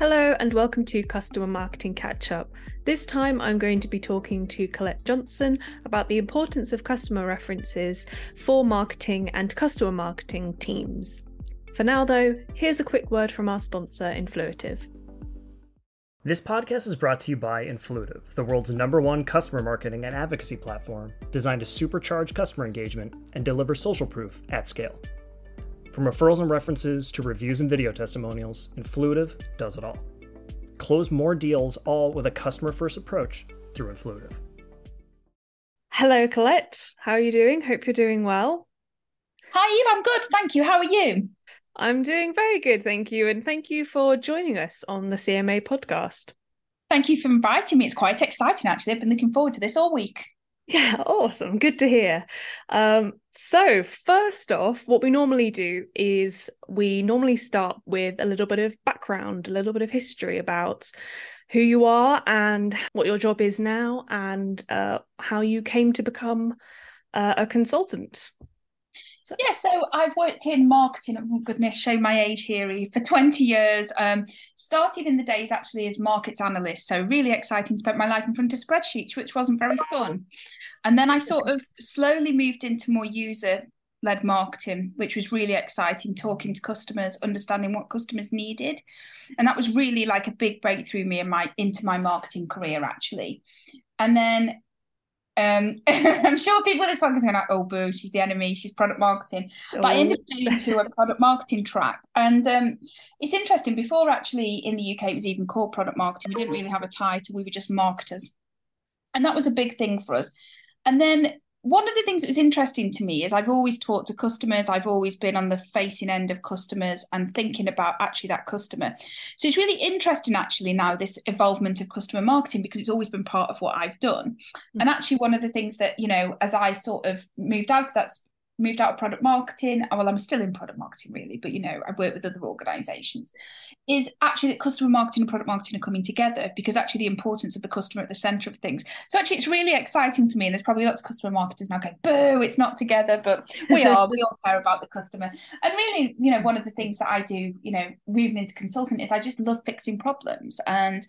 Hello, and welcome to Customer Marketing Catch Up. This time I'm going to be talking to Collette Johnson about the importance of customer references for marketing and customer marketing teams. For now, though, here's a quick word from our sponsor, Influitive. This podcast is brought to you by Influitive, the world's number one customer marketing and advocacy platform designed to supercharge customer engagement and deliver social proof at scale. From referrals and references to reviews and video testimonials, Influitive does it all. Close more deals all with a customer first approach through Influitive. Hello, Collette. How are you doing? Hope you're doing well. Hi, Eve. I'm good. Thank you. How are you? I'm doing very good, thank you. And thank you for joining us on the CMA podcast. Thank you for inviting me. It's quite exciting, actually. I've been looking forward to this all week. Yeah, awesome. Good to hear. Um, so, first off, what we normally do is we normally start with a little bit of background, a little bit of history about who you are and what your job is now, and uh, how you came to become uh, a consultant. So. Yeah, so I've worked in marketing. Oh goodness, show my age here for twenty years. Um, started in the days actually as markets analyst, so really exciting. Spent my life in front of spreadsheets, which wasn't very fun. And then I sort of slowly moved into more user led marketing, which was really exciting, talking to customers, understanding what customers needed. And that was really like a big breakthrough me in my into my marketing career actually. And then um, I'm sure people at this podcast are going like, oh boo, she's the enemy, she's product marketing. Oh. But I ended up going to a product marketing track. And um, it's interesting, before actually in the UK it was even called product marketing, we didn't really have a title, we were just marketers. And that was a big thing for us. And then one of the things that was interesting to me is I've always talked to customers, I've always been on the facing end of customers and thinking about actually that customer. So it's really interesting actually now this involvement of customer marketing because it's always been part of what I've done. Mm-hmm. And actually one of the things that, you know, as I sort of moved out of that moved out of product marketing. Oh, well, I'm still in product marketing really, but you know, I work with other organizations. Is actually that customer marketing and product marketing are coming together because actually the importance of the customer at the center of things. So actually, it's really exciting for me. And there's probably lots of customer marketers now going, "Boo, it's not together," but we are. we all care about the customer. And really, you know, one of the things that I do, you know, moving into consulting is I just love fixing problems and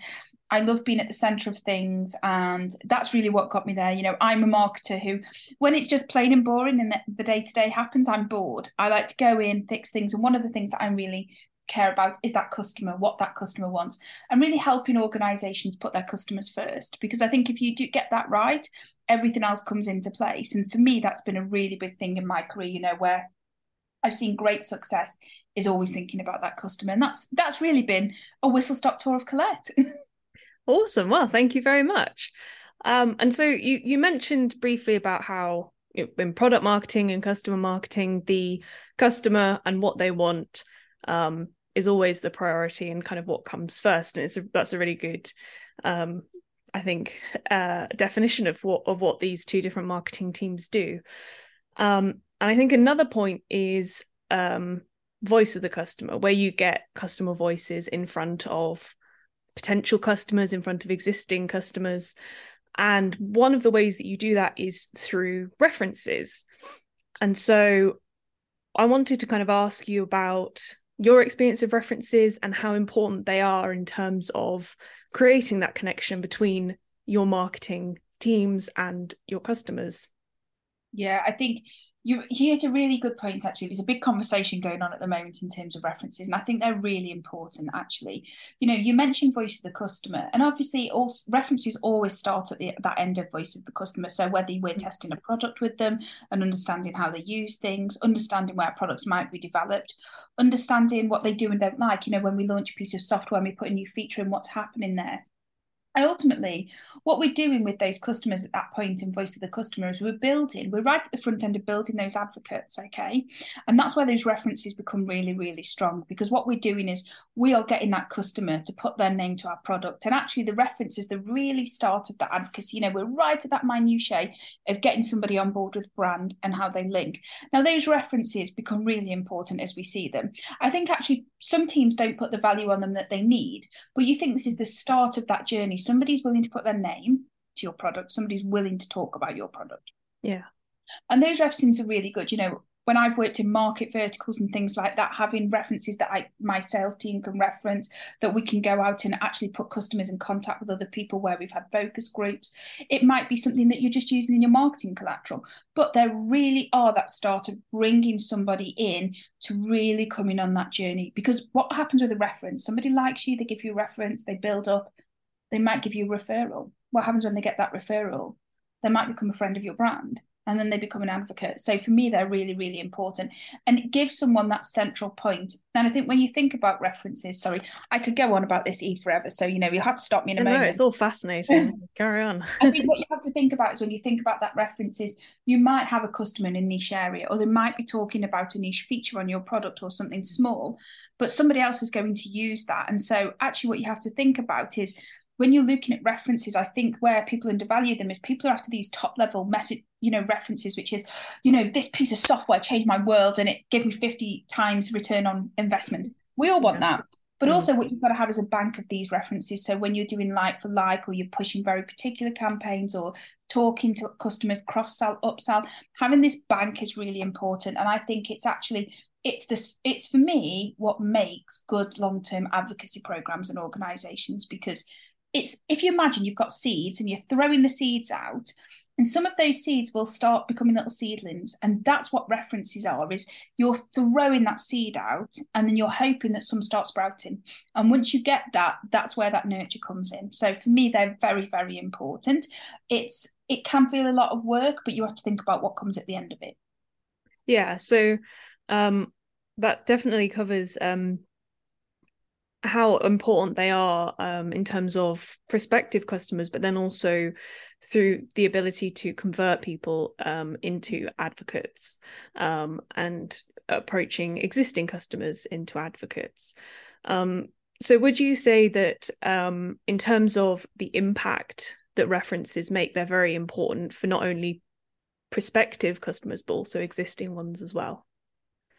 I love being at the center of things, and that's really what got me there. You know, I'm a marketer who, when it's just plain and boring and the day to day happens, I'm bored. I like to go in, fix things, and one of the things that I really care about is that customer, what that customer wants, and really helping organizations put their customers first. Because I think if you do get that right, everything else comes into place. And for me, that's been a really big thing in my career. You know, where I've seen great success is always thinking about that customer, and that's that's really been a whistle stop tour of Collette. Awesome. Well, thank you very much. Um, and so you you mentioned briefly about how in product marketing and customer marketing, the customer and what they want um, is always the priority and kind of what comes first. And it's a, that's a really good, um, I think, uh, definition of what of what these two different marketing teams do. Um, and I think another point is um, voice of the customer, where you get customer voices in front of potential customers, in front of existing customers. And one of the ways that you do that is through references. And so I wanted to kind of ask you about your experience of references and how important they are in terms of creating that connection between your marketing teams and your customers. Yeah, I think you he hit a really good point actually. There's a big conversation going on at the moment in terms of references and i think they're really important actually. You know you mentioned voice of the customer and obviously all references always start at the, that end of voice of the customer. So whether we're testing a product with them and understanding how they use things understanding where products might be developed understanding what they do and don't like you know when we launch a piece of software and we put a new feature in what's happening there and ultimately, what we're doing with those customers at that point in voice of the customer is we're building, we're right at the front end of building those advocates, okay? And that's where those references become really, really strong because what we're doing is we are getting that customer to put their name to our product. And actually, the reference is the really start of that advocacy. You know, we're right at that minutiae of getting somebody on board with brand and how they link. Now, those references become really important as we see them. I think actually some teams don't put the value on them that they need, but you think this is the start of that journey somebody's willing to put their name to your product, somebody's willing to talk about your product. Yeah. And those references are really good. You know, when I've worked in market verticals and things like that, having references that I my sales team can reference, that we can go out and actually put customers in contact with other people where we've had focus groups. It might be something that you're just using in your marketing collateral, but there really are that start of bringing somebody in to really coming on that journey. Because what happens with a reference? Somebody likes you, they give you a reference, they build up, they might give you a referral. What happens when they get that referral? They might become a friend of your brand and then they become an advocate. So for me, they're really, really important. And it gives someone that central point. And I think when you think about references, sorry, I could go on about this E forever. So, you know, you'll have to stop me in a moment. it's all fascinating. Carry on. I think what you have to think about is when you think about that references, you might have a customer in a niche area, or they might be talking about a niche feature on your product or something small, but somebody else is going to use that. And so actually what you have to think about is when you're looking at references, I think where people undervalue them is people are after these top level message, you know, references, which is, you know, this piece of software changed my world and it gave me 50 times return on investment. We all want yeah. that. But mm. also, what you've got to have is a bank of these references. So when you're doing like for like, or you're pushing very particular campaigns, or talking to customers, cross sell, upsell, having this bank is really important. And I think it's actually it's this it's for me what makes good long term advocacy programs and organizations because it's if you imagine you've got seeds and you're throwing the seeds out and some of those seeds will start becoming little seedlings and that's what references are is you're throwing that seed out and then you're hoping that some start sprouting. And once you get that that's where that nurture comes in. So for me they're very very important. It's it can feel a lot of work but you have to think about what comes at the end of it. Yeah so um that definitely covers um how important they are um, in terms of prospective customers, but then also through the ability to convert people um, into advocates um, and approaching existing customers into advocates. Um, so, would you say that um, in terms of the impact that references make, they're very important for not only prospective customers, but also existing ones as well?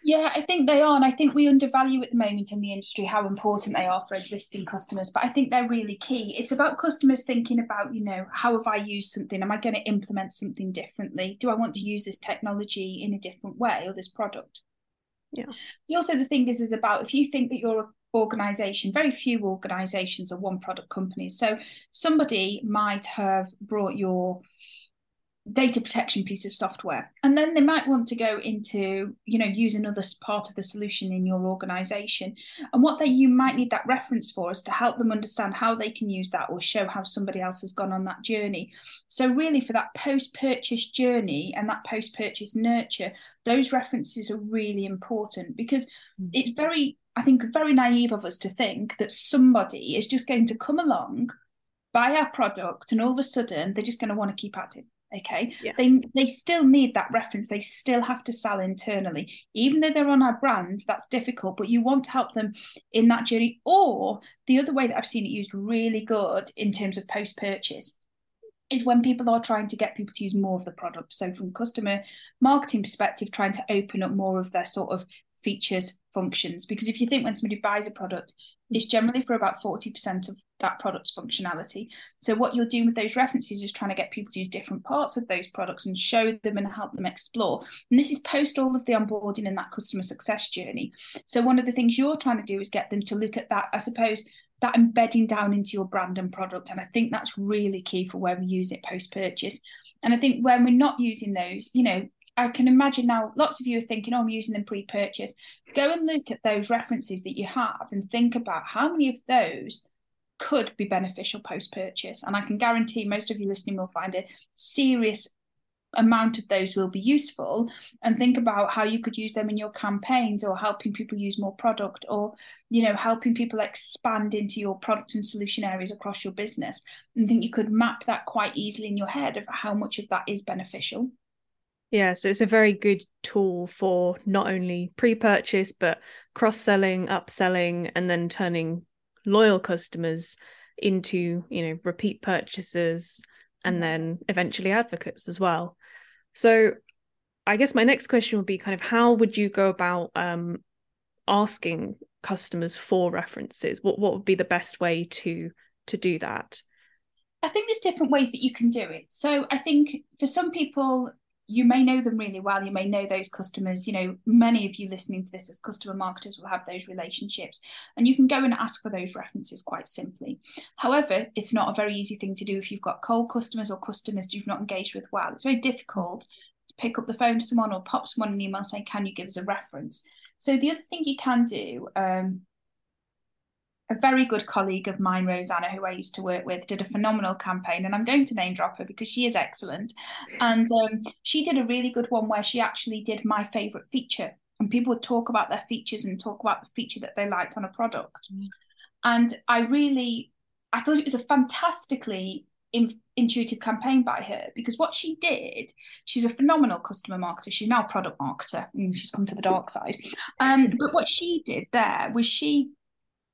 Yeah, I think they are. And I think we undervalue at the moment in the industry how important they are for existing customers. But I think they're really key. It's about customers thinking about, you know, how have I used something? Am I going to implement something differently? Do I want to use this technology in a different way or this product? Yeah. Also, the thing is, is about if you think that you're organization very few organizations are one product companies so somebody might have brought your data protection piece of software. And then they might want to go into you know use another part of the solution in your organization. And what they you might need that reference for is to help them understand how they can use that or show how somebody else has gone on that journey. So really for that post purchase journey and that post purchase nurture those references are really important because mm. it's very i think very naive of us to think that somebody is just going to come along buy our product and all of a sudden they're just going to want to keep at it okay. Yeah. they they still need that reference. They still have to sell internally. Even though they're on our brand that's difficult but you want to help them in that journey. Or the other way that i've seen it used really good in terms of post purchase is when people are trying to get people to use more of the product. So from customer marketing perspective trying to open up more of their sort of features functions because if you think when somebody buys a product it's generally for about 40% of that product's functionality. So what you're doing with those references is trying to get people to use different parts of those products and show them and help them explore. And this is post all of the onboarding and that customer success journey. So one of the things you're trying to do is get them to look at that, I suppose, that embedding down into your brand and product. And I think that's really key for where we use it post purchase. And I think when we're not using those, you know, I can imagine now lots of you are thinking, oh, I'm using them pre purchase. Go and look at those references that you have and think about how many of those could be beneficial post purchase. And I can guarantee most of you listening will find a serious amount of those will be useful and think about how you could use them in your campaigns or helping people use more product or you know helping people expand into your product and solution areas across your business and think you could map that quite easily in your head of how much of that is beneficial yeah, so it's a very good tool for not only pre-purchase but cross-selling, upselling, and then turning loyal customers into, you know, repeat purchases and then eventually advocates as well. So I guess my next question would be kind of how would you go about um, asking customers for references? What what would be the best way to to do that? I think there's different ways that you can do it. So I think for some people you may know them really well. You may know those customers. You know, many of you listening to this as customer marketers will have those relationships, and you can go and ask for those references quite simply. However, it's not a very easy thing to do if you've got cold customers or customers you've not engaged with well. It's very difficult to pick up the phone to someone or pop someone an email saying, "Can you give us a reference?" So the other thing you can do. Um, a very good colleague of mine, Rosanna, who I used to work with, did a phenomenal campaign, and I'm going to name drop her because she is excellent. And um, she did a really good one where she actually did my favorite feature, and people would talk about their features and talk about the feature that they liked on a product. Mm. And I really, I thought it was a fantastically in, intuitive campaign by her because what she did, she's a phenomenal customer marketer. She's now a product marketer. Mm, she's come to the dark side. Um, but what she did there was she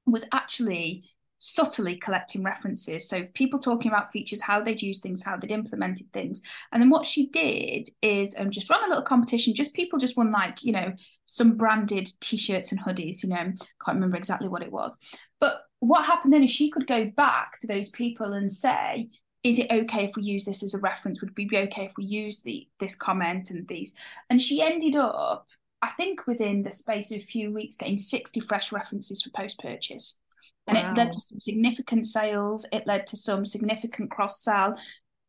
was actually subtly collecting references. So people talking about features, how they'd used things, how they'd implemented things. And then what she did is um, just run a little competition. Just people just won like, you know, some branded t-shirts and hoodies, you know, can't remember exactly what it was. But what happened then is she could go back to those people and say, is it okay if we use this as a reference? Would we be okay if we use the this comment and these? And she ended up I think within the space of a few weeks, getting 60 fresh references for post purchase. And wow. it led to some significant sales. It led to some significant cross sell,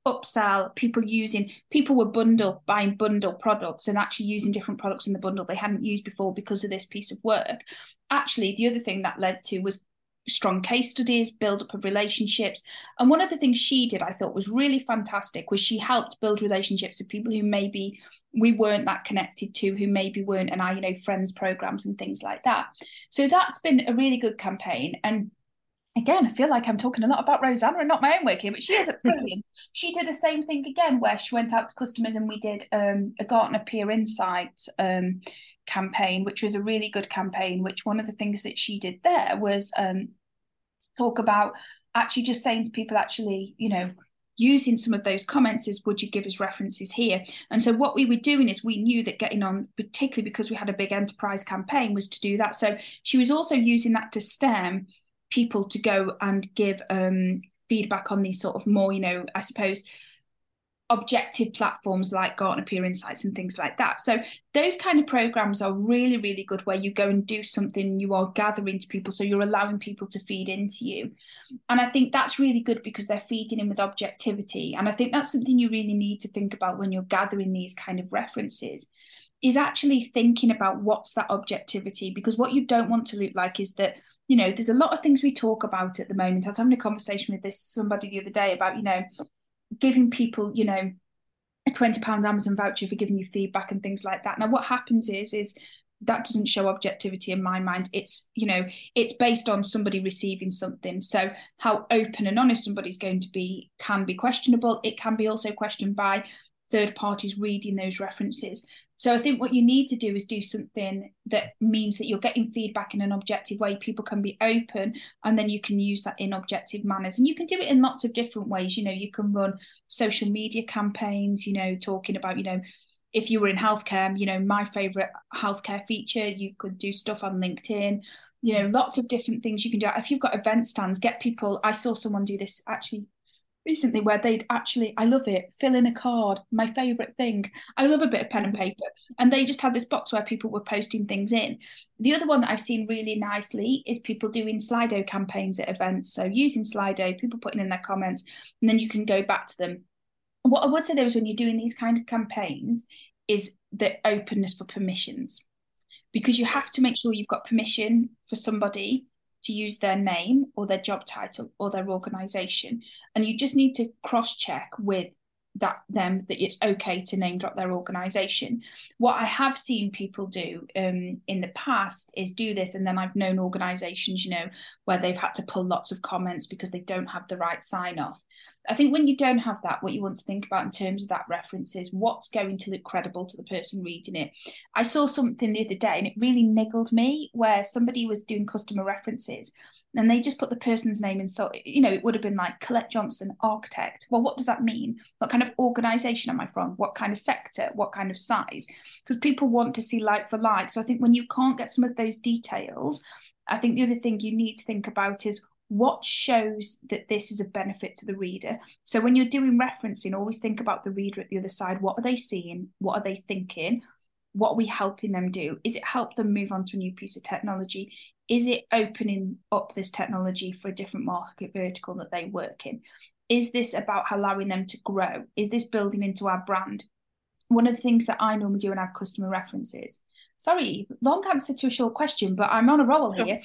upsell, people using, people were bundle, buying bundle products and actually using different products in the bundle they hadn't used before because of this piece of work. Actually, the other thing that led to was strong case studies, build up of relationships. And one of the things she did, I thought was really fantastic, was she helped build relationships with people who maybe we weren't that connected to, who maybe weren't in our, you know, friends programs and things like that. So that's been a really good campaign. And again, I feel like I'm talking a lot about Rosanna and not my own work here, but she is a brilliant. she did the same thing again, where she went out to customers and we did um, a Gartner Peer Insights um, campaign, which was a really good campaign. Which one of the things that she did there was um, talk about actually just saying to people, actually, you know, using some of those comments is would you give us references here and so what we were doing is we knew that getting on particularly because we had a big enterprise campaign was to do that so she was also using that to stem people to go and give um, feedback on these sort of more you know i suppose objective platforms like Gartner Peer Insights and things like that. So those kind of programs are really, really good where you go and do something, you are gathering to people, so you're allowing people to feed into you. And I think that's really good because they're feeding in with objectivity. And I think that's something you really need to think about when you're gathering these kind of references is actually thinking about what's that objectivity because what you don't want to look like is that you know there's a lot of things we talk about at the moment i was having a conversation with this somebody the other day about you know giving people, you know, a twenty pound Amazon voucher for giving you feedback and things like that. Now, what happens is is that doesn't show objectivity in my mind. It's you know it's based on somebody receiving something. So how open and honest somebody's going to be can be questionable. It can be also questioned by third parties reading those references. So I think what you need to do is do something that means that you're getting feedback in an objective way. People can be open, and then you can use that in objective manners. And you can do it in lots of different ways. You know, you can run social media campaigns. You know, talking about you know if you were in healthcare, you know, my favorite healthcare feature, you could do stuff on LinkedIn, you know, lots of different things you can do. If you've got event stands, get people. I saw someone do this actually recently where they'd actually i love it fill in a card my favorite thing. I love a bit of pen and paper. And they just had this box where people were posting things in. The other one that i've seen really nicely is people doing slido campaigns at events. So using slido people putting in their comments and then you can go back to them. What i would say there is when you're doing these kind of campaigns is the openness for permissions. Because you have to make sure you've got permission for somebody to use their name or their job title or their organization. And you just need to cross check with that them that it's okay to name drop their organization. What i have seen people do um, in the past is do this and then i've known organizations you know where they've had to pull lots of comments because they don't have the right sign off I think when you don't have that, what you want to think about in terms of that reference is what's going to look credible to the person reading it. I saw something the other day and it really niggled me where somebody was doing customer references and they just put the person's name in. So, you know, it would have been like Collette Johnson, architect. Well, what does that mean? What kind of organization am I from? What kind of sector? What kind of size? Because people want to see like for like. So I think when you can't get some of those details, I think the other thing you need to think about is what shows that this is a benefit to the reader. So when you're doing referencing, always think about the reader at the other side. What are they seeing? What are they thinking? What are we helping them do? Is it help them move on to a new piece of technology? Is it opening up this technology for a different market vertical that they work in? Is this about allowing them to grow? Is this building into our brand? One of the things that I normally do when I have customer references, sorry, long answer to a short question, but I'm on a roll here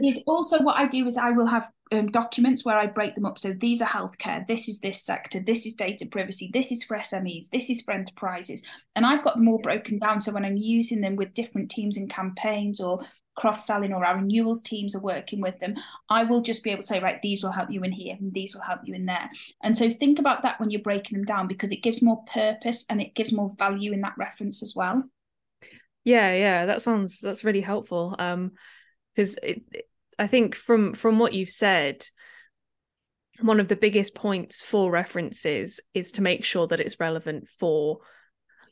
is also what I do is I will have um, documents where I break them up. So these are healthcare, this is this sector, this is data privacy, this is for SMEs, this is for enterprises. And I've got them all broken down. So when I'm using them with different teams and campaigns or cross selling or our renewals teams are working with them, I will just be able to say, right, these will help you in here and these will help you in there. And so think about that when you're breaking them down because it gives more purpose and it gives more value in that reference as well. Yeah, yeah, that sounds that's really helpful. Um, because I think from from what you've said, one of the biggest points for references is to make sure that it's relevant for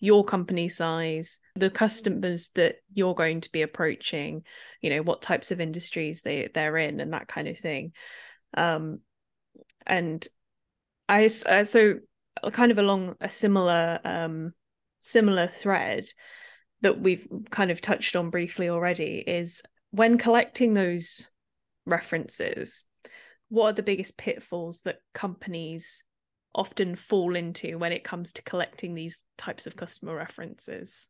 your company size, the customers that you're going to be approaching, you know, what types of industries they they're in, and that kind of thing. Um, and I uh, so kind of along a similar um similar thread that we've kind of touched on briefly already is when collecting those references, what are the biggest pitfalls that companies often fall into when it comes to collecting these types of customer references?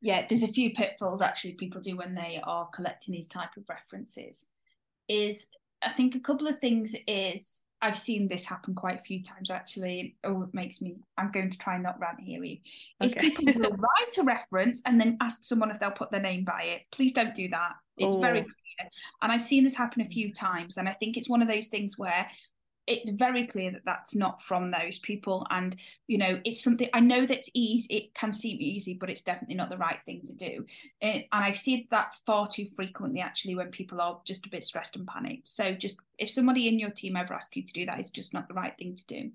Yeah, there's a few pitfalls actually people do when they are collecting these type of references. Is I think a couple of things is I've seen this happen quite a few times actually. Oh, it makes me. I'm going to try and not rant here. here. Is okay. people will write a reference and then ask someone if they'll put their name by it. Please don't do that. It's oh. very clear, and I've seen this happen a few times. And I think it's one of those things where it's very clear that that's not from those people. And you know it's something i know that's easy it can seem easy but it's definitely not the right thing to do. Eh, and i've seen that far too frequently actually when people are just a bit stressed and panicked. So just if somebody in your team ever asks you to do that it's just not the right thing to do.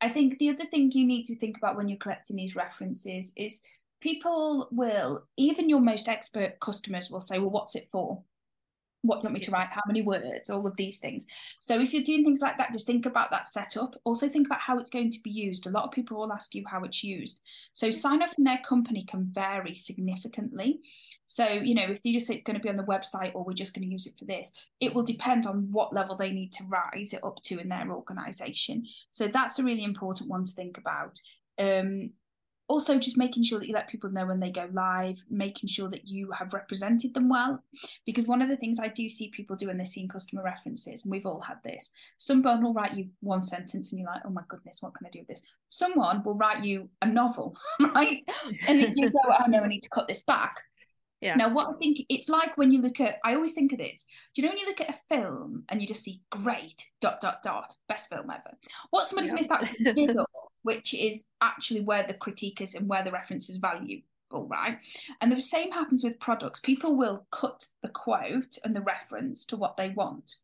I think the other thing you need to think about when you're collecting these references is people will even your most expert customers will say well what's it for what you want me to write, how many words, all of these things. So if you're doing things like that, just think about that setup. Also think about how it's going to be used. A lot of people will ask you how it's used. So sign up from their company can vary significantly. So, you know, if you just say it's going to be on the website or we're just going to use it for this, it will depend on what level they need to rise it up to in their organization. So that's a really important one to think about. Um, also just making sure that you let people know when they go live making sure that you have represented them well because one of the things i do see people do when they're seeing customer references and we've all had this someone will write you one sentence and you're like oh my goodness what can i do with this someone will write you a novel right and you go oh no i need to cut this back yeah. Now, what I think it's like when you look at, I always think of this. Do you know when you look at a film and you just see great dot dot dot best film ever? What somebody's yeah. missed out middle, which is actually where the critique is and where the reference is valuable, right? And the same happens with products. People will cut the quote and the reference to what they want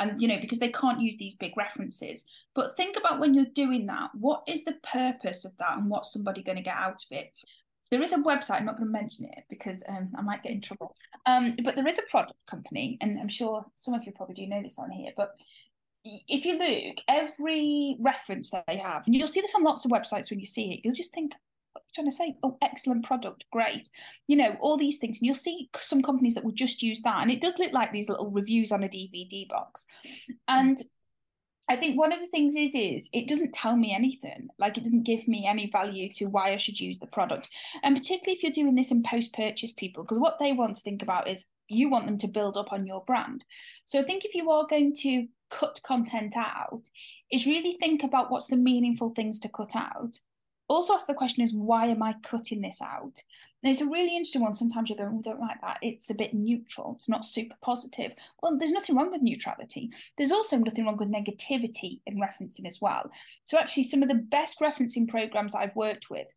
and you know because they can't use these big references but think about when you're doing that what is the purpose of that and what's somebody going to get out of it there is a website i'm not going to mention it because um, i might get in trouble um, but there is a product company and i'm sure some of you probably do know this on here but if you look every reference that they have and you'll see this on lots of websites when you see it you'll just think what are you trying to say oh excellent product great you know all these things and you'll see some companies that will just use that and it does look like these little reviews on a dvd box and I think one of the things is is it doesn't tell me anything. Like it doesn't give me any value to why I should use the product. And particularly if you're doing this in post-purchase people, because what they want to think about is you want them to build up on your brand. So I think if you are going to cut content out, is really think about what's the meaningful things to cut out also ask the question is why am I cutting this out? And it's a really interesting one. Sometimes you're going, we don't like that. It's a bit neutral. It's not super positive. Well, there's nothing wrong with neutrality. There's also nothing wrong with negativity in referencing as well. So actually, some of the best referencing programs I've worked with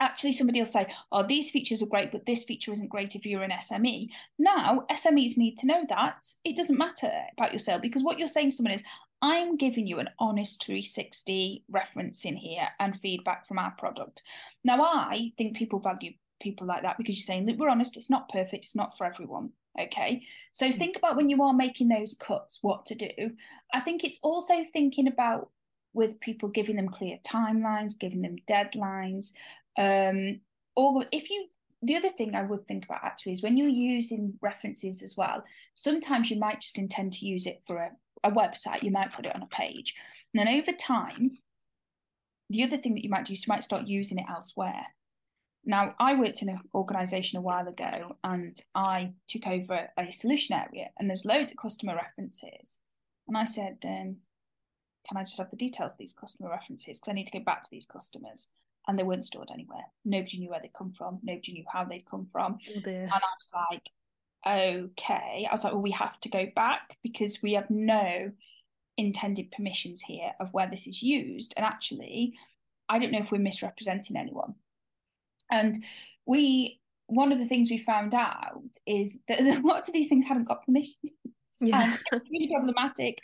actually somebody will say, oh, these features are great, but this feature isn't great if you're an SME. Now, SMEs need to know that it doesn't matter about your sale because what you're saying to someone is, I'm giving you an honest 360 reference in here and feedback from our product. Now, I think people value people like that because you're saying that we're honest, it's not perfect, it's not for everyone. Okay. So mm. think about when you are making those cuts, what to do. I think it's also thinking about with people giving them clear timelines, giving them deadlines. Um, or if you the other thing I would think about actually is when you're using references as well, sometimes you might just intend to use it for a, a website, you might put it on a page. And then over time, the other thing that you might do is you might start using it elsewhere. Now, I worked in an organization a while ago and I took over a solution area, and there's loads of customer references. And I said, um, Can I just have the details of these customer references? Because I need to go back to these customers. And they weren't stored anywhere. Nobody knew where they'd come from. Nobody knew how they'd come from. Oh and I was like, okay. I was like, well, we have to go back because we have no intended permissions here of where this is used. And actually, I don't know if we're misrepresenting anyone. And we, one of the things we found out is that lots of these things hadn't got permission. Yeah. and it's really problematic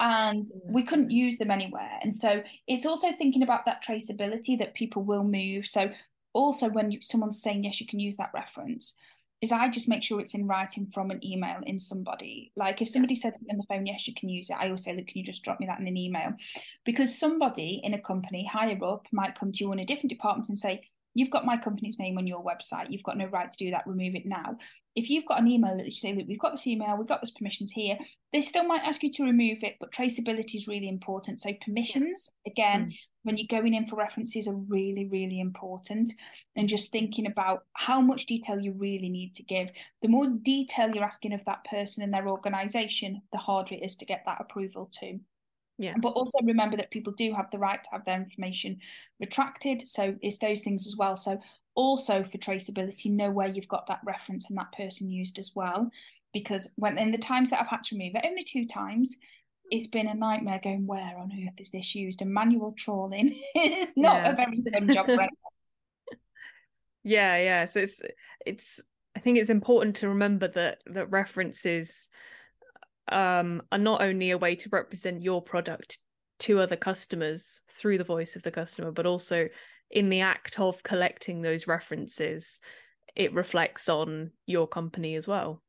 and we couldn't use them anywhere and so it's also thinking about that traceability that people will move so also when you, someone's saying yes you can use that reference is I just make sure it's in writing from an email in somebody. Like if somebody said to me on the phone, yes, you can use it, I always say, look, can you just drop me that in an email? Because somebody in a company higher up might come to you in a different department and say, You've got my company's name on your website. You've got no right to do that. Remove it now. If you've got an email that you say, look, we've got this email, we've got this permissions here, they still might ask you to remove it, but traceability is really important. So permissions, again, mm when you're going in for references are really, really important. And just thinking about how much detail you really need to give. The more detail you're asking of that person and their organization, the harder it is to get that approval too. Yeah. But also remember that people do have the right to have their information retracted. So it's those things as well. So also for traceability, know where you've got that reference and that person used as well. Because when in the times that I've had to remove it, only two times, it's been a nightmare going where on earth is this used and manual trawling is not yeah. a very fun job right yeah yeah so it's it's i think it's important to remember that that references um are not only a way to represent your product to other customers through the voice of the customer but also in the act of collecting those references it reflects on your company as well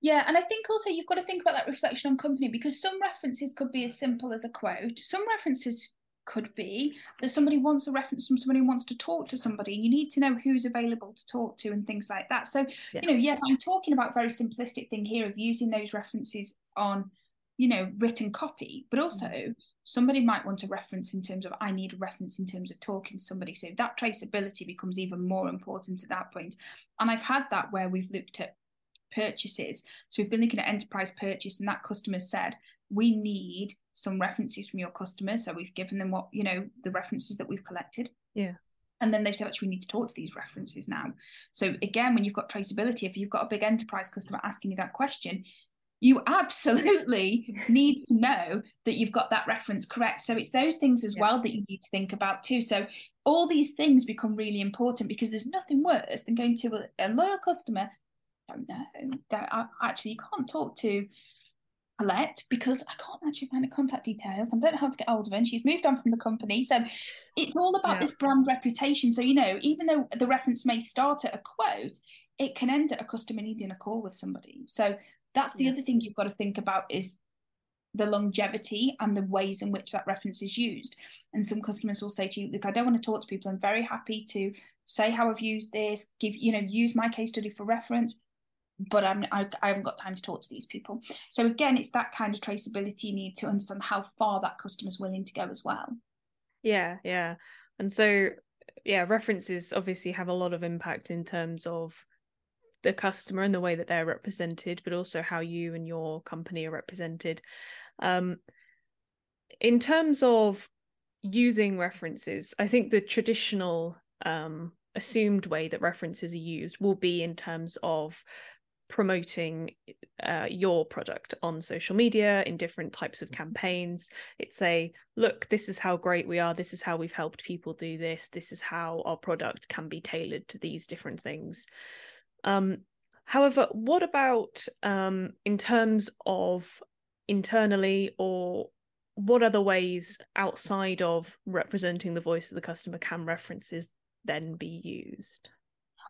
yeah, and I think also you've got to think about that reflection on company because some references could be as simple as a quote. Some references could be that somebody wants a reference from somebody who wants to talk to somebody and you need to know who's available to talk to and things like that so yeah. you know yes i'm talking about very simplistic thing here of using those references on you know written copy but also mm. somebody might want a reference in terms of i need a reference in terms of talking to somebody so that traceability becomes even more important at that point and i've had that where we've looked at purchases. So we've been looking at enterprise purchase, and that customer said, we need some references from your customers. So we've given them what, you know, the references that we've collected. Yeah. And then they've said, actually, we need to talk to these references now. So again, when you've got traceability, if you've got a big enterprise customer asking you that question, you absolutely need to know that you've got that reference correct. So it's those things as yeah. well that you need to think about too. So all these things become really important because there's nothing worse than going to a, a loyal customer don't know. Don't, I, actually, you can't talk to Collette because I can't actually find the contact details. I don't know how to get hold of her. And she's moved on from the company. So it's all about yeah. this brand reputation. So, you know, even though the reference may start at a quote, it can end at a customer needing a call with somebody. So that's the yeah. other thing you've got to think about is the longevity and the ways in which that reference is used. And some customers will say to you, look, I don't want to talk to people. I'm very happy to say how I've used this, give, you know, use my case study for reference but I'm, I, I haven't got time to talk to these people. So again, it's that kind of traceability you need to understand how far that customer's willing to go as well. Yeah, yeah. And so, yeah, references obviously have a lot of impact in terms of the customer and the way that they're represented, but also how you and your company are represented. Um, in terms of using references, I think the traditional um, assumed way that references are used will be in terms of promoting uh, your product on social media in different types of campaigns. It's a look, this is how great we are. This is how we've helped people do this. This is how our product can be tailored to these different things. Um, however, what about um, in terms of internally or what other ways outside of representing the voice of the customer can references then be used?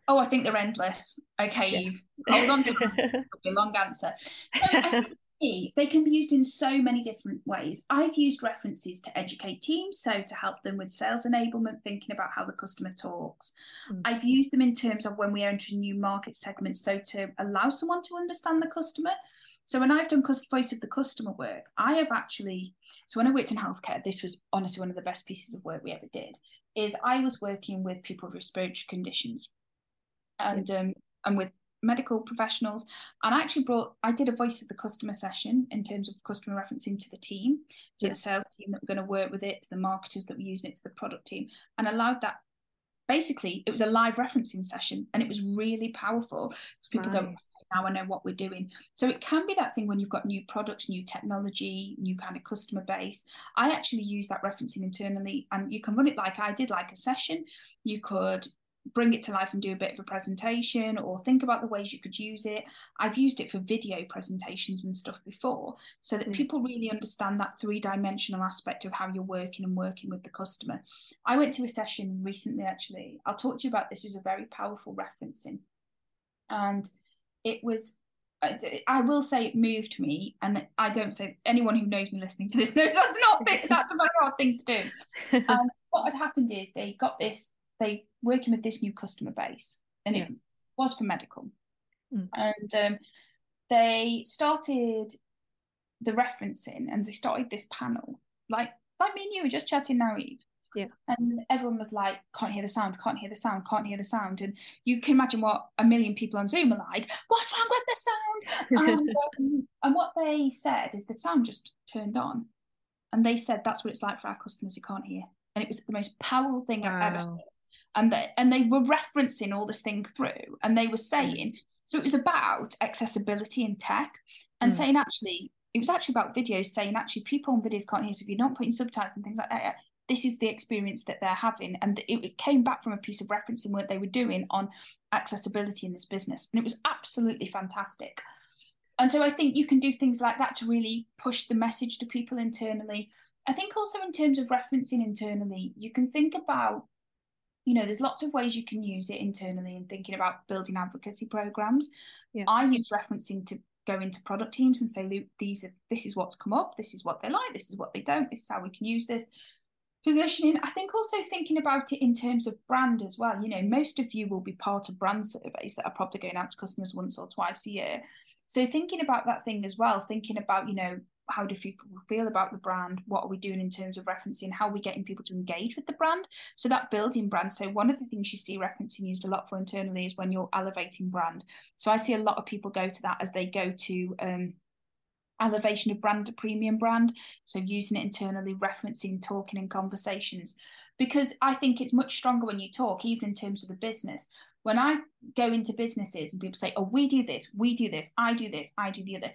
Oh, I think they're endless. Okay, yeah. Eve, hold on to be a long answer. So I think they can be used in so many different ways. I've used references to educate teams, so to help them with sales enablement, thinking about how the customer talks. Mm. I've used them in terms of when we enter new market segments, so to allow someone to understand the customer. So when I've done voice of the customer work, I have actually. So when I worked in healthcare, this was honestly one of the best pieces of work we ever did. Is I was working with people with respiratory conditions, and um, and with medical professionals and I actually brought I did a voice of the customer session in terms of customer referencing to the team to yeah. the sales team that were going to work with it to the marketers that were using it to the product team and allowed that basically it was a live referencing session and it was really powerful because people nice. go now I know what we're doing. So it can be that thing when you've got new products, new technology, new kind of customer base. I actually use that referencing internally and you can run it like I did, like a session. You could bring it to life and do a bit of a presentation or think about the ways you could use it. I've used it for video presentations and stuff before so that mm. people really understand that three dimensional aspect of how you're working and working with the customer. I went to a session recently, actually. I'll talk to you about this. It was a very powerful referencing. And it was I will say it moved me, and I don't say anyone who knows me listening to this knows that's not that's a very hard thing to do. Um, what had happened is they got this they working with this new customer base, and yeah. it was for medical, mm. and um, they started the referencing, and they started this panel, like like me and you were just chatting now, Eve. Yeah. And everyone was like, can't hear the sound, can't hear the sound, can't hear the sound. And you can imagine what a million people on Zoom are like, what's wrong with the sound? and, um, and what they said is the sound just turned on. And they said that's what it's like for our customers who can't hear. And it was the most powerful thing wow. I've ever heard and they, and they were referencing all this thing through and they were mm. saying so it was about accessibility in tech and mm. saying actually it was actually about videos saying actually people on videos can't hear so if you're not putting subtitles and things like that this is the experience that they're having and it came back from a piece of referencing work they were doing on accessibility in this business and it was absolutely fantastic and so i think you can do things like that to really push the message to people internally i think also in terms of referencing internally you can think about you know there's lots of ways you can use it internally in thinking about building advocacy programs. Yeah. i use referencing to go into product teams and say look these are this is what's come up this is what they like this is what they don't this is how we can use this. Positioning i think also thinking about it in terms of brand as well. You know most of you will be part of brand surveys that are probably going out to customers once or twice a year. So thinking about that thing as well thinking about you know how do people feel about the brand? What are we doing in terms of referencing? How are we getting people to engage with the brand? So that building brand so one of the things you see referencing used a lot for internally is when you're elevating brand. So i see a lot of people go to that as they go to um, elevation of brand to premium brand. So using it internally referencing talking in conversations. Because i think it's much stronger when you talk even in terms of the business. When i go into businesses and people say oh we do this we do this i do this i do the other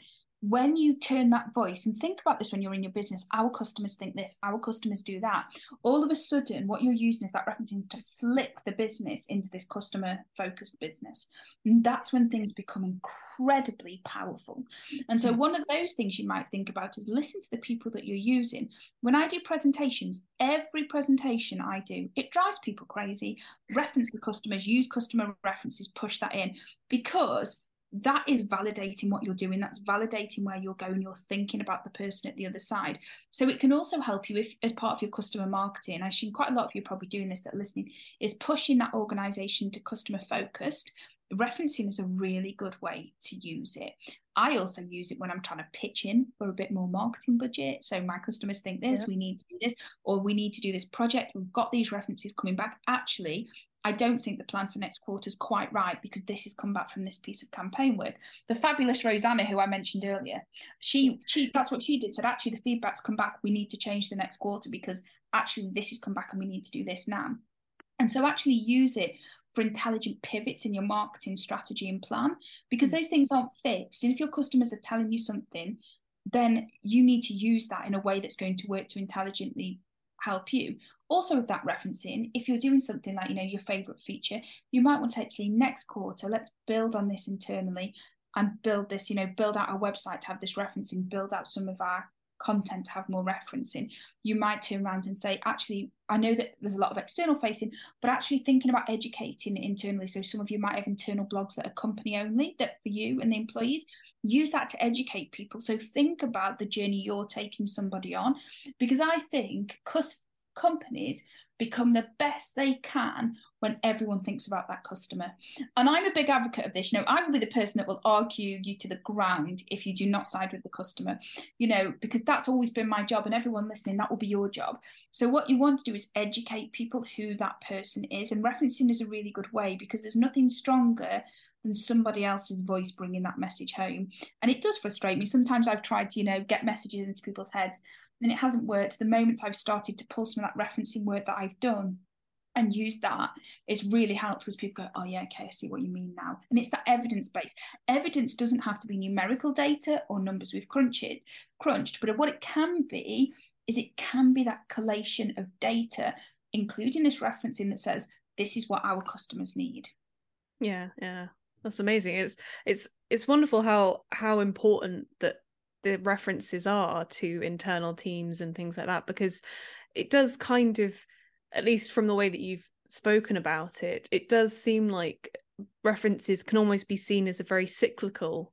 when you turn that voice and think about this when you're in your business, our customers think this, our customers do that. All of a sudden, what you're using is that referencing to flip the business into this customer focused business. And that's when things become incredibly powerful. And so, hmm. one of those things you might think about is listen to the people that you're using. When I do presentations, every presentation I do, it drives people crazy. Reference the customers, use customer references, push that in because that is validating what you're doing. That's validating where you're going. You're thinking about the person at the other side. So it can also help you if as part of your customer marketing i assume quite a lot of you are probably doing this that are listening is pushing that organization to customer focused. Referencing is a really good way to use it. I also use it when i'm trying to pitch in for a bit more marketing budget. So my customers think this yeah. we need to do this or we need to do this project. We've got these references coming back. Actually I don't think the plan for next quarter is quite right because this has come back from this piece of campaign work. The fabulous Rosanna, who I mentioned earlier, she she that's what she did. Said actually the feedback's come back. We need to change the next quarter because actually this has come back and we need to do this now. And so actually use it for intelligent pivots in your marketing strategy and plan because mm. those things aren't fixed. And if your customers are telling you something, then you need to use that in a way that's going to work to intelligently help you. Also, with that referencing, if you're doing something like, you know, your favorite feature, you might want to actually next quarter, let's build on this internally and build this, you know, build out a website to have this referencing, build out some of our content to have more referencing. You might turn around and say, actually, I know that there's a lot of external facing, but actually thinking about educating internally. So some of you might have internal blogs that are company only, that for you and the employees, use that to educate people. So think about the journey you're taking somebody on, because I think cus- companies become the best they can when everyone thinks about that customer. And I'm a big advocate of this. You know, I will be the person that will argue you to the ground if you do not side with the customer, you know, because that's always been my job. And everyone listening, that will be your job. So, what you want to do is educate people who that person is. And referencing is a really good way because there's nothing stronger than somebody else's voice bringing that message home. And it does frustrate me. Sometimes I've tried to, you know, get messages into people's heads and it hasn't worked. The moment I've started to pull some of that referencing work that I've done and use that, it's really helped because people go, oh yeah, okay, I see what you mean now. And it's that evidence base. Evidence doesn't have to be numerical data or numbers we've crunched, crunched, but what it can be is it can be that collation of data, including this referencing that says this is what our customers need. Yeah, yeah. That's amazing. It's it's it's wonderful how how important that the references are to internal teams and things like that because it does kind of at least from the way that you've spoken about it it does seem like references can almost be seen as a very cyclical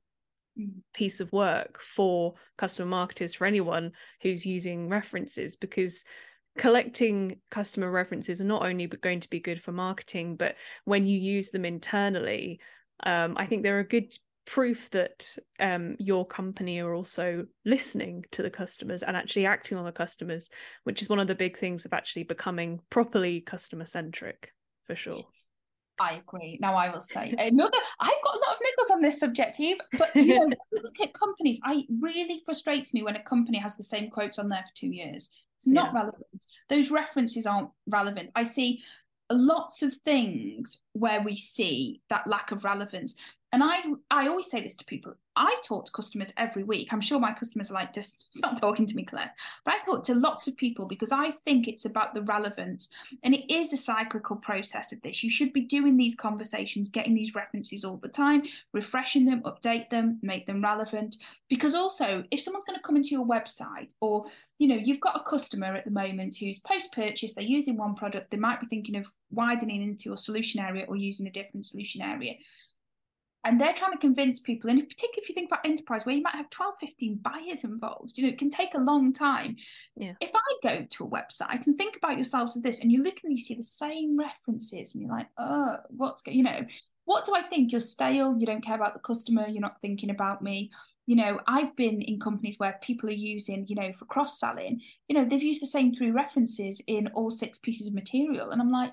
mm. piece of work for customer marketers for anyone who's using references because collecting customer references are not only going to be good for marketing but when you use them internally um, i think they're a good proof that um, your company are also listening to the customers and actually acting on the customers, which is one of the big things of actually becoming properly customer centric for sure. I agree. Now I will say another. I've got a lot of niggles on this subject, Eve. But you know, look at companies. I really frustrates me when a company has the same quotes on there for two years. It's not yeah. relevant. Those references aren't relevant. I see lots of things where we see that lack of relevance and I I always say this to people. I talk to customers every week. I'm sure my customers are like, just stop talking to me, Claire. But I talk to lots of people because I think it's about the relevance. And it is a cyclical process of this. You should be doing these conversations, getting these references all the time, refreshing them, update them, make them relevant. Because also, if someone's going to come into your website or, you know, you've got a customer at the moment who's post-purchase, they're using one product, they might be thinking of widening into your solution area or using a different solution area and they're trying to convince people and particularly if you think about enterprise where you might have 12 15 buyers involved you know it can take a long time. Yeah. if i go to a website and think about yourselves as this and you look and you see the same references and you're like oh what's going you know what do i think? You're stale you don't care about the customer you're not thinking about me. You know i've been in companies where people are using you know for cross selling you know they've used the same three references in all six pieces of material and i'm like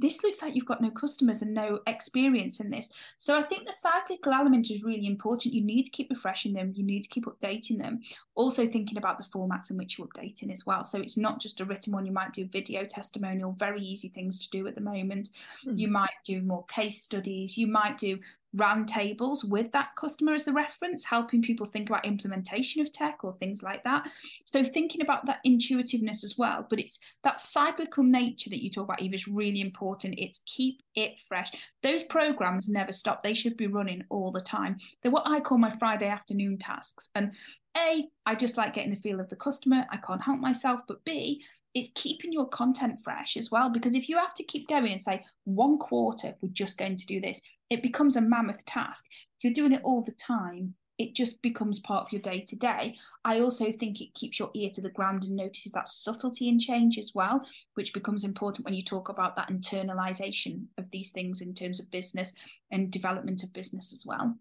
this looks like you've got no customers and no experience in this. So I think the cyclical element is really important. You need to keep refreshing them, you need to keep updating them. Also thinking about the formats in which you're updating as well. So it's not just a written one, you might do video testimonial, very easy things to do at the moment. Mm. You might do more case studies, you might do roundtables with that customer as the reference, helping people think about implementation of tech or things like that. So thinking about that intuitiveness as well, but it's that cyclical nature that you talk about, Eva, is really important. It's keep it fresh. Those programs never stop. They should be running all the time. They're what I call my Friday afternoon tasks. And A, I just like getting the feel of the customer. I can't help myself. But B, it's keeping your content fresh as well. Because if you have to keep going and say, one quarter, we're just going to do this, it becomes a mammoth task. You're doing it all the time, it just becomes part of your day to day. I also think it keeps your ear to the ground and notices that subtlety in change as well, which becomes important when you talk about that internalization of these things in terms of business and development of business as well.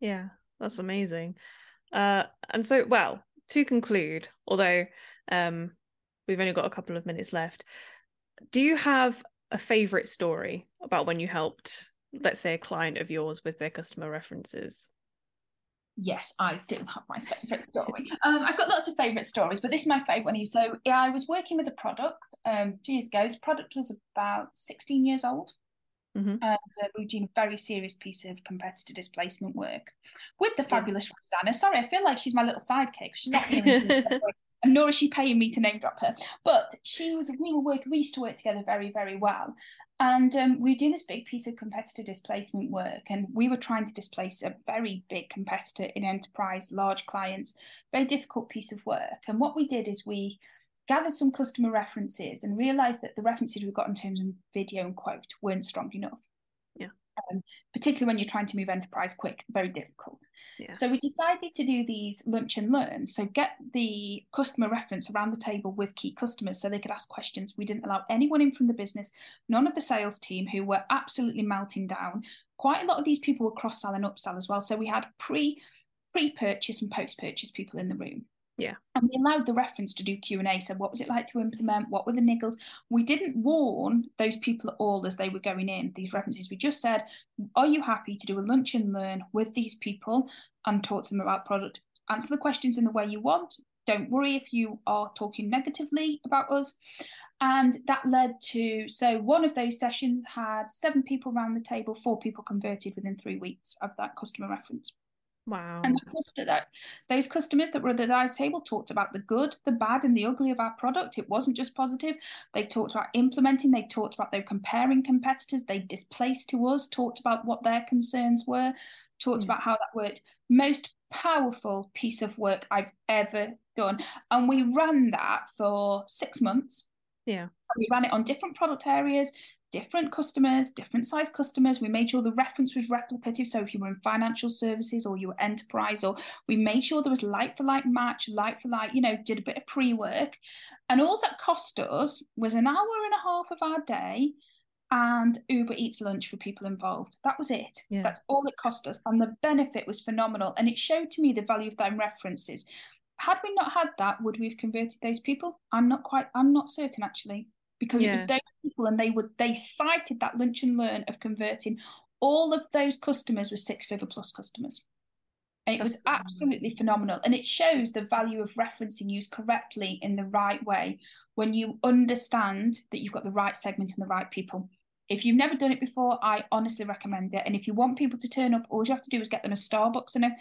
Yeah, that's amazing. Uh, and so, well, to conclude, although um, we've only got a couple of minutes left, do you have a favorite story about when you helped let's say a client of yours with their customer references? Yes i do have my favorite story. Um, i've got lots of favorite stories but this is my favorite one. So yeah, i was working with a product um, two years ago. This product was about 16 years old. Mm-hmm. and uh, we were doing a very serious piece of competitor displacement work with the fabulous yeah. rosanna. Sorry i feel like she's my little sidekick. She's not here nor is she paying me to name drop her. But she was we were working we used to work together very very well, and um, we were doing this big piece of competitor displacement work, and we were trying to displace a very big competitor in enterprise, large clients, very difficult piece of work. And what we did is we gathered some customer references and realized that the references we got in terms of video and quote weren't strong enough. Um, particularly when you're trying to move enterprise quick, very difficult. Yeah. So we decided to do these lunch and learn. So get the customer reference around the table with key customers so they could ask questions. We didn't allow anyone in from the business, none of the sales team who were absolutely melting down. Quite a lot of these people were cross-sell and upsell as well. So we had pre pre-purchase and post-purchase people in the room. Yeah. And we allowed the reference to do Q&A. So what was it like to implement? What were the niggles? We didn't warn those people at all as they were going in, these references. We just said, are you happy to do a lunch and learn with these people and talk to them about product? Answer the questions in the way you want. Don't worry if you are talking negatively about us. And that led to, so one of those sessions had seven people around the table, four people converted within three weeks of that customer reference. Wow. And that, that those customers that were at the ice table talked about the good, the bad, and the ugly of our product. It wasn't just positive. They talked about implementing, they talked about they comparing competitors, they displaced to us, talked about what their concerns were, talked mm. about how that worked. Most powerful piece of work I've ever done. And we ran that for six months. Yeah. We ran it on different product areas, different customers, different size customers. We made sure the reference was replicative. So if you were in financial services or you were enterprise, or we made sure there was like for like match, like for like, you know, did a bit of pre work. And all that cost us was an hour and a half of our day and Uber Eats lunch for people involved. That was it. Yeah. That's all it cost us. And the benefit was phenomenal. And it showed to me the value of them references. Had we not had that, would we have converted those people? I'm not quite, I'm not certain actually because yeah. it was those people and they would they cited that lunch and learn of converting all of those customers were six figure plus customers. And it was absolutely phenomenal. And it shows the value of referencing used correctly in the right way when you understand that you've got the right segment and the right people. If you've never done it before i honestly recommend it. And if you want people to turn up all you have to do is get them a starbucks and a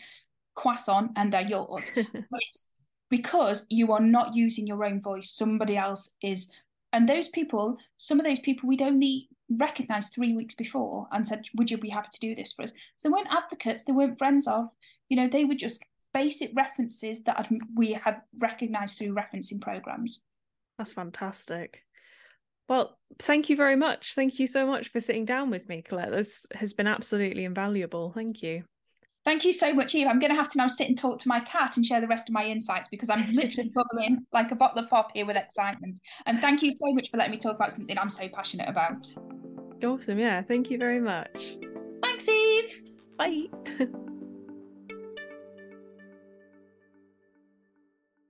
croissant and they're yours. It's because you are not using your own voice. Somebody else is and those people, some of those people we'd only recognized three weeks before and said, Would you be happy to do this for us? So they weren't advocates, they weren't friends of, you know, they were just basic references that we had recognized through referencing programs. That's fantastic. Well, thank you very much. Thank you so much for sitting down with me, Collette. This has been absolutely invaluable. Thank you. Thank you so much, Eve. I'm going to have to now sit and talk to my cat and share the rest of my insights because I'm literally bubbling like a bottle of pop here with excitement. And thank you so much for letting me talk about something I'm so passionate about. Awesome. Yeah. Thank you very much. Thanks, Eve. Bye.